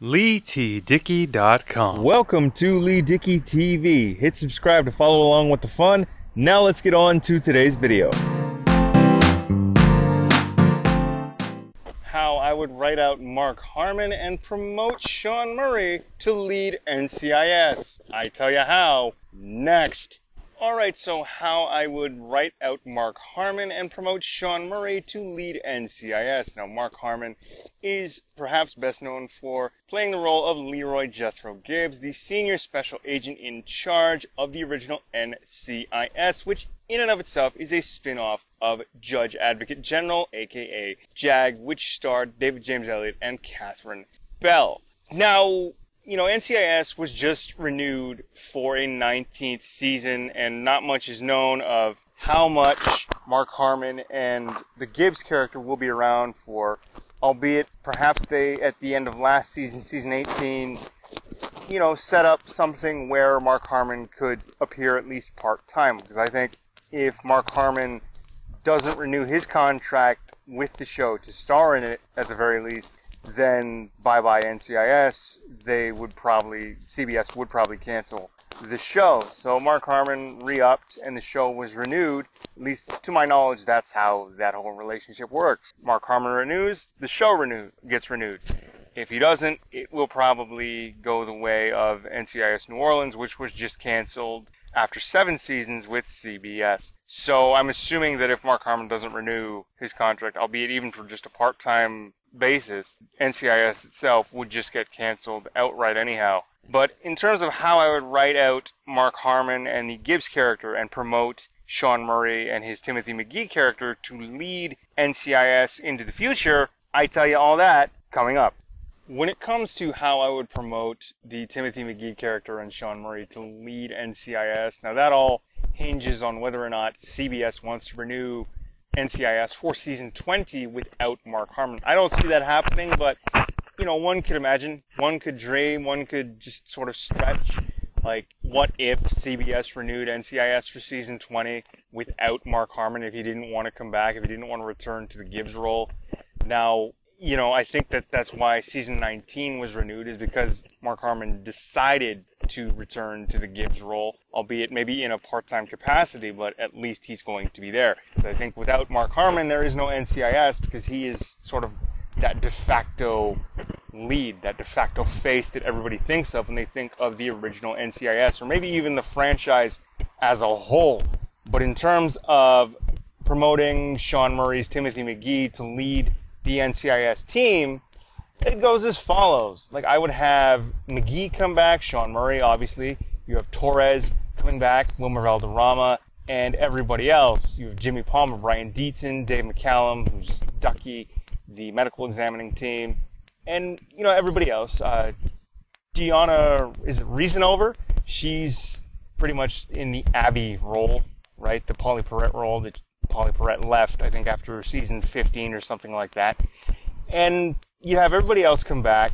LeeTDickey.com. Welcome to Lee Dickey TV. Hit subscribe to follow along with the fun. Now let's get on to today's video. How I would write out Mark Harmon and promote Sean Murray to lead NCIS. I tell you how, next. Alright, so how I would write out Mark Harmon and promote Sean Murray to lead NCIS. Now, Mark Harmon is perhaps best known for playing the role of Leroy Jethro Gibbs, the senior special agent in charge of the original NCIS, which in and of itself is a spin-off of Judge Advocate General, aka JAG, which starred David James Elliott and Catherine Bell. Now, you know, NCIS was just renewed for a 19th season, and not much is known of how much Mark Harmon and the Gibbs character will be around for, albeit perhaps they, at the end of last season, season 18, you know, set up something where Mark Harmon could appear at least part time. Because I think if Mark Harmon doesn't renew his contract with the show to star in it, at the very least, then bye bye NCIS. They would probably, CBS would probably cancel the show. So Mark Harmon re upped and the show was renewed. At least to my knowledge, that's how that whole relationship works. Mark Harmon renews, the show renew, gets renewed. If he doesn't, it will probably go the way of NCIS New Orleans, which was just canceled after seven seasons with CBS. So I'm assuming that if Mark Harmon doesn't renew his contract, albeit even for just a part-time basis, NCIS itself would just get canceled outright anyhow. But in terms of how I would write out Mark Harmon and the Gibbs character and promote Sean Murray and his Timothy McGee character to lead NCIS into the future, I tell you all that coming up. When it comes to how I would promote the Timothy McGee character and Sean Murray to lead NCIS, now that all hinges on whether or not CBS wants to renew NCIS for season 20 without Mark Harmon. I don't see that happening, but you know, one could imagine, one could dream, one could just sort of stretch. Like, what if CBS renewed NCIS for season 20 without Mark Harmon if he didn't want to come back, if he didn't want to return to the Gibbs role? Now, you know, I think that that's why season 19 was renewed is because Mark Harmon decided to return to the Gibbs role, albeit maybe in a part-time capacity, but at least he's going to be there. I think without Mark Harmon, there is no NCIS because he is sort of that de facto lead, that de facto face that everybody thinks of when they think of the original NCIS, or maybe even the franchise as a whole. But in terms of promoting Sean Murray's Timothy McGee to lead the NCIS team, it goes as follows. Like I would have McGee come back, Sean Murray, obviously. You have Torres coming back, Wilmer Valderrama, and everybody else. You have Jimmy Palmer, Brian Dietzen, Dave McCallum, who's Ducky, the medical examining team, and you know everybody else. Uh, Diona, is it Reasonover? She's pretty much in the Abby role, right? The Pauley Perrette role that Pauley Perrette left, I think, after season 15 or something like that. And you have everybody else come back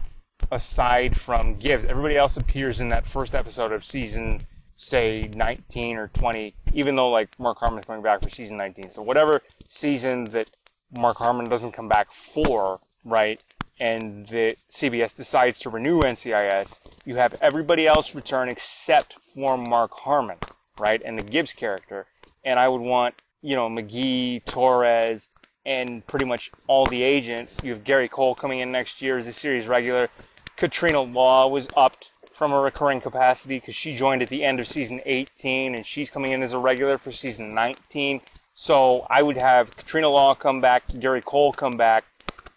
aside from Gibbs. Everybody else appears in that first episode of season, say, 19 or 20, even though, like, Mark Harmon's coming back for season 19. So whatever season that Mark Harmon doesn't come back for, right, and the CBS decides to renew NCIS, you have everybody else return except for Mark Harmon, right, and the Gibbs character. And I would want you know, McGee, Torres, and pretty much all the agents. You have Gary Cole coming in next year as a series regular. Katrina Law was upped from a recurring capacity because she joined at the end of season 18 and she's coming in as a regular for season 19. So I would have Katrina Law come back, Gary Cole come back,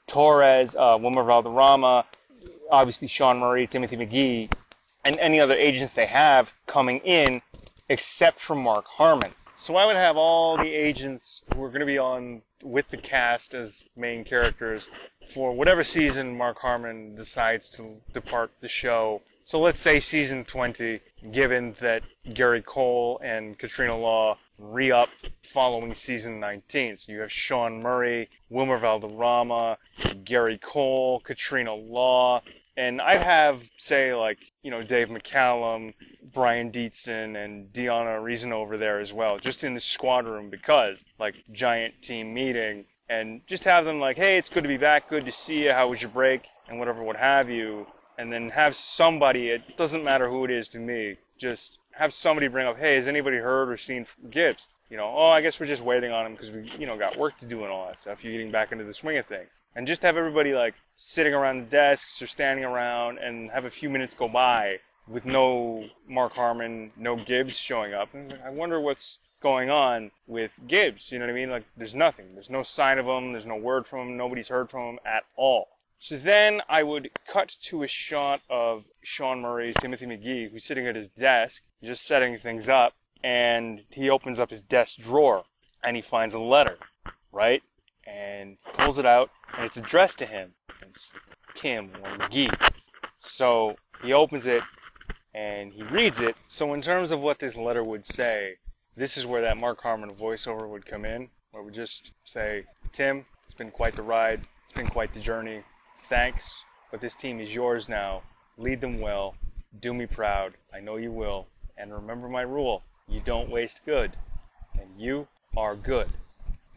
Torres, uh, Wilmer Valderrama, obviously Sean Murray, Timothy McGee, and any other agents they have coming in except for Mark Harmon. So I would have all the agents who are going to be on with the cast as main characters for whatever season Mark Harmon decides to depart the show. So let's say season 20, given that Gary Cole and Katrina Law re-up following season 19. So you have Sean Murray, Wilmer Valderrama, Gary Cole, Katrina Law, and I have, say, like, you know, Dave McCallum, Brian Dietzen, and Diona Reasonover there as well, just in the squad room because, like, giant team meeting, and just have them like, hey, it's good to be back, good to see you, how was your break, and whatever, what have you. and then have somebody, it doesn't matter who it is to me, just have somebody bring up, hey, has anybody heard or seen Gibbs? You know, oh, I guess we're just waiting on him because we, you know, got work to do and all that stuff. You're getting back into the swing of things. And just have everybody like sitting around the desks or standing around and have a few minutes go by with no Mark Harmon, no Gibbs showing up. And I wonder what's going on with Gibbs. You know what I mean? Like, there's nothing. There's no sign of him. There's no word from him. Nobody's heard from him at all. So then I would cut to a shot of Sean Murray's Timothy McGee, who's sitting at his desk, just setting things up, and he opens up his desk drawer and he finds a letter, right? And pulls it out, and it's addressed to him. It's Tim or McGee. So he opens it and he reads it. So in terms of what this letter would say, this is where that Mark Harmon voiceover would come in, where would just say, Tim, it's been quite the ride. It's been quite the journey. Thanks, but this team is yours now. Lead them well. Do me proud. I know you will. And remember my rule you don't waste good. And you are good.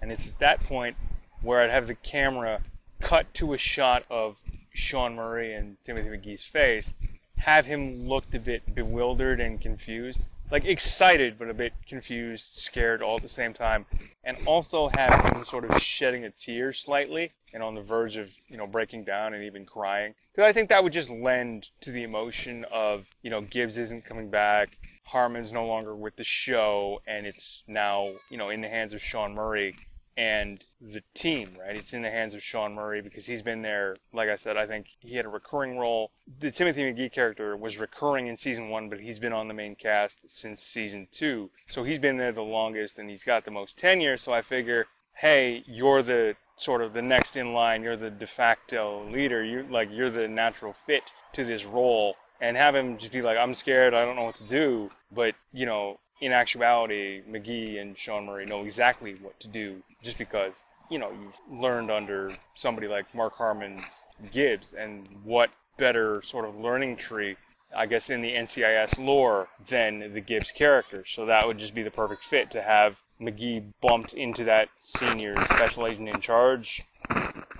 And it's at that point where I'd have the camera cut to a shot of Sean Murray and Timothy McGee's face, have him looked a bit bewildered and confused, like excited but a bit confused, scared all at the same time, and also have him sort of shedding a tear slightly and on the verge of you know breaking down and even crying because I think that would just lend to the emotion of you know Gibbs isn't coming back, Harmon's no longer with the show, and it's now you know in the hands of Sean Murray and the team, right? It's in the hands of Sean Murray because he's been there. Like I said, I think he had a recurring role. The Timothy McGee character was recurring in season one, but he's been on the main cast since season two. So he's been there the longest and he's got the most tenure. So I figure, hey, you're the sort of the next in line. You're the de facto leader. You like you're the natural fit to this role. And have him just be like, I'm scared. I don't know what to do. But you know, in actuality, McGee and Sean Murray know exactly what to do just because, you know, you've learned under somebody like Mark Harmon's Gibbs and what better sort of learning tree, I guess, in the NCIS lore than the Gibbs character. So that would just be the perfect fit to have McGee bumped into that senior special agent in charge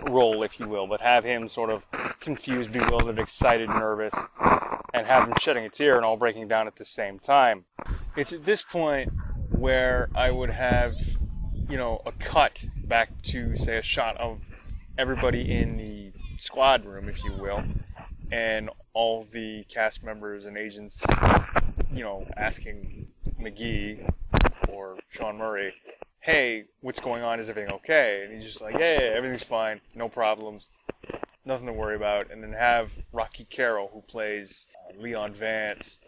role, if you will, but have him sort of confused, bewildered, excited, nervous, and have him shedding a tear and all breaking down at the same time. It's at this point where I would have, you know, a cut back to, say, a shot of everybody in the squad room, if you will, and all the cast members and agents, you know, asking McGee or Sean Murray, hey, what's going on? Is everything okay? And he's just like, yeah, yeah, everything's fine, no problems, nothing to worry about. And then have Rocky Carroll, who plays uh, Leon Vance,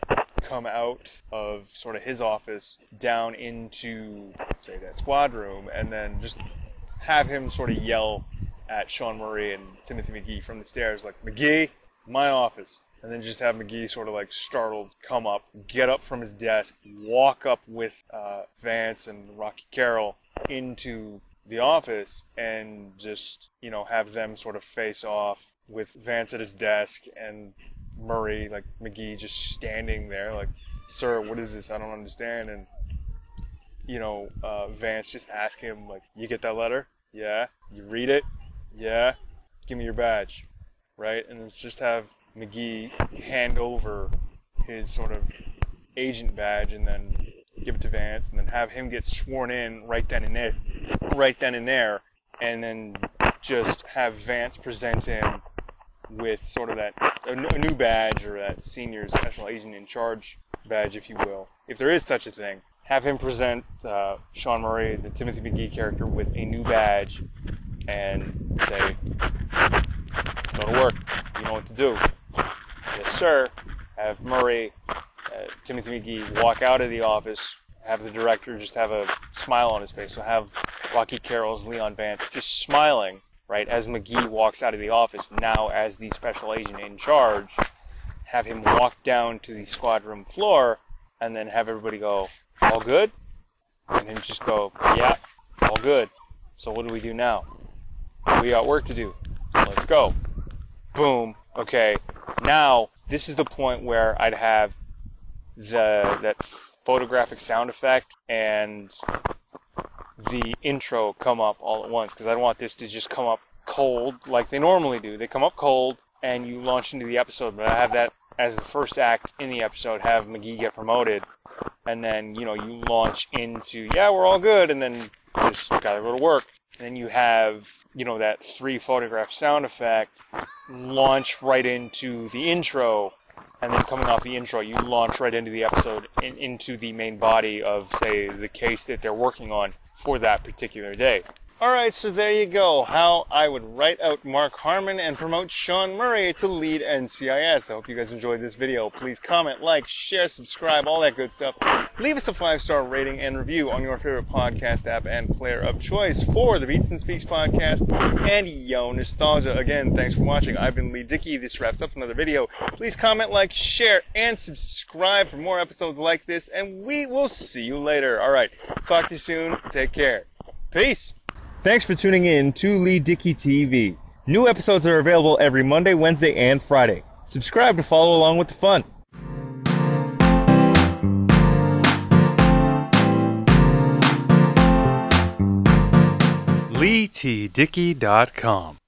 come out of sort of his office down into, say, that squad room, and then just have him sort of yell at Sean Murray and Timothy McGee from the stairs, like, McGee, my office. And then just have McGee sort of like startled come up, get up from his desk, walk up with uh, Vance and Rocky Carroll into the office, and just you know have them sort of face off with Vance at his desk and Murray like McGee just standing there like, "Sir, what is this? I don't understand." And you know uh, Vance just asking him like, "You get that letter? Yeah. You read it? Yeah. Give me your badge." Right, and it's just have McGee hand over his sort of agent badge and then give it to Vance and then have him get sworn in right then and there, right then and there, and then just have Vance present him with sort of that a, new badge or that senior special agent in charge badge, if you will, if there is such a thing. Have him present uh, Sean Murray, the Timothy McGee character, with a new badge, and say, "Go to work. You know what to do." yes sir, have Murray, uh, Timothy McGee walk out of the office, have the director just have a smile on his face. So have Rocky Carroll's Leon Vance just smiling, right, as McGee walks out of the office, now as the special agent in charge, have him walk down to the squad room floor, and then have everybody go, all good? And then just go, yeah, all good. So what do we do now? We got work to do. Let's go. Boom. Okay, now this is the point where I'd have the that photographic sound effect and the intro come up all at once because I don't want this to just come up cold like they normally do. They come up cold and you launch into the episode. But I have that as the first act in the episode. Have McGee get promoted, and then you know you launch into yeah we're all good, and then just gotta go to work. And then you have you know that three photograph sound effect launch right into the intro. And then coming off the intro, you launch right into the episode, in, into the main body of, say, the case that they're working on for that particular day. Alright, so there you go. How I would write out Mark Harmon and promote Sean Murray to lead NCIS. I hope you guys enjoyed this video. Please comment, like, share, subscribe, all that good stuff. Leave us a five star rating and review on your favorite podcast app and player of choice for the Beats and Speaks podcast and Yo Nostalgia. Again, thanks for watching. I've been Lee Dickey. This wraps up another video. Please comment, like, share, and subscribe for more episodes like this, and we will see you later. Alright, talk to you soon. Take care. Peace. Thanks for tuning in to Lee Dickey TV. New episodes are available every Monday, Wednesday, and Friday. Subscribe to follow along with the fun. LeeTDickey.com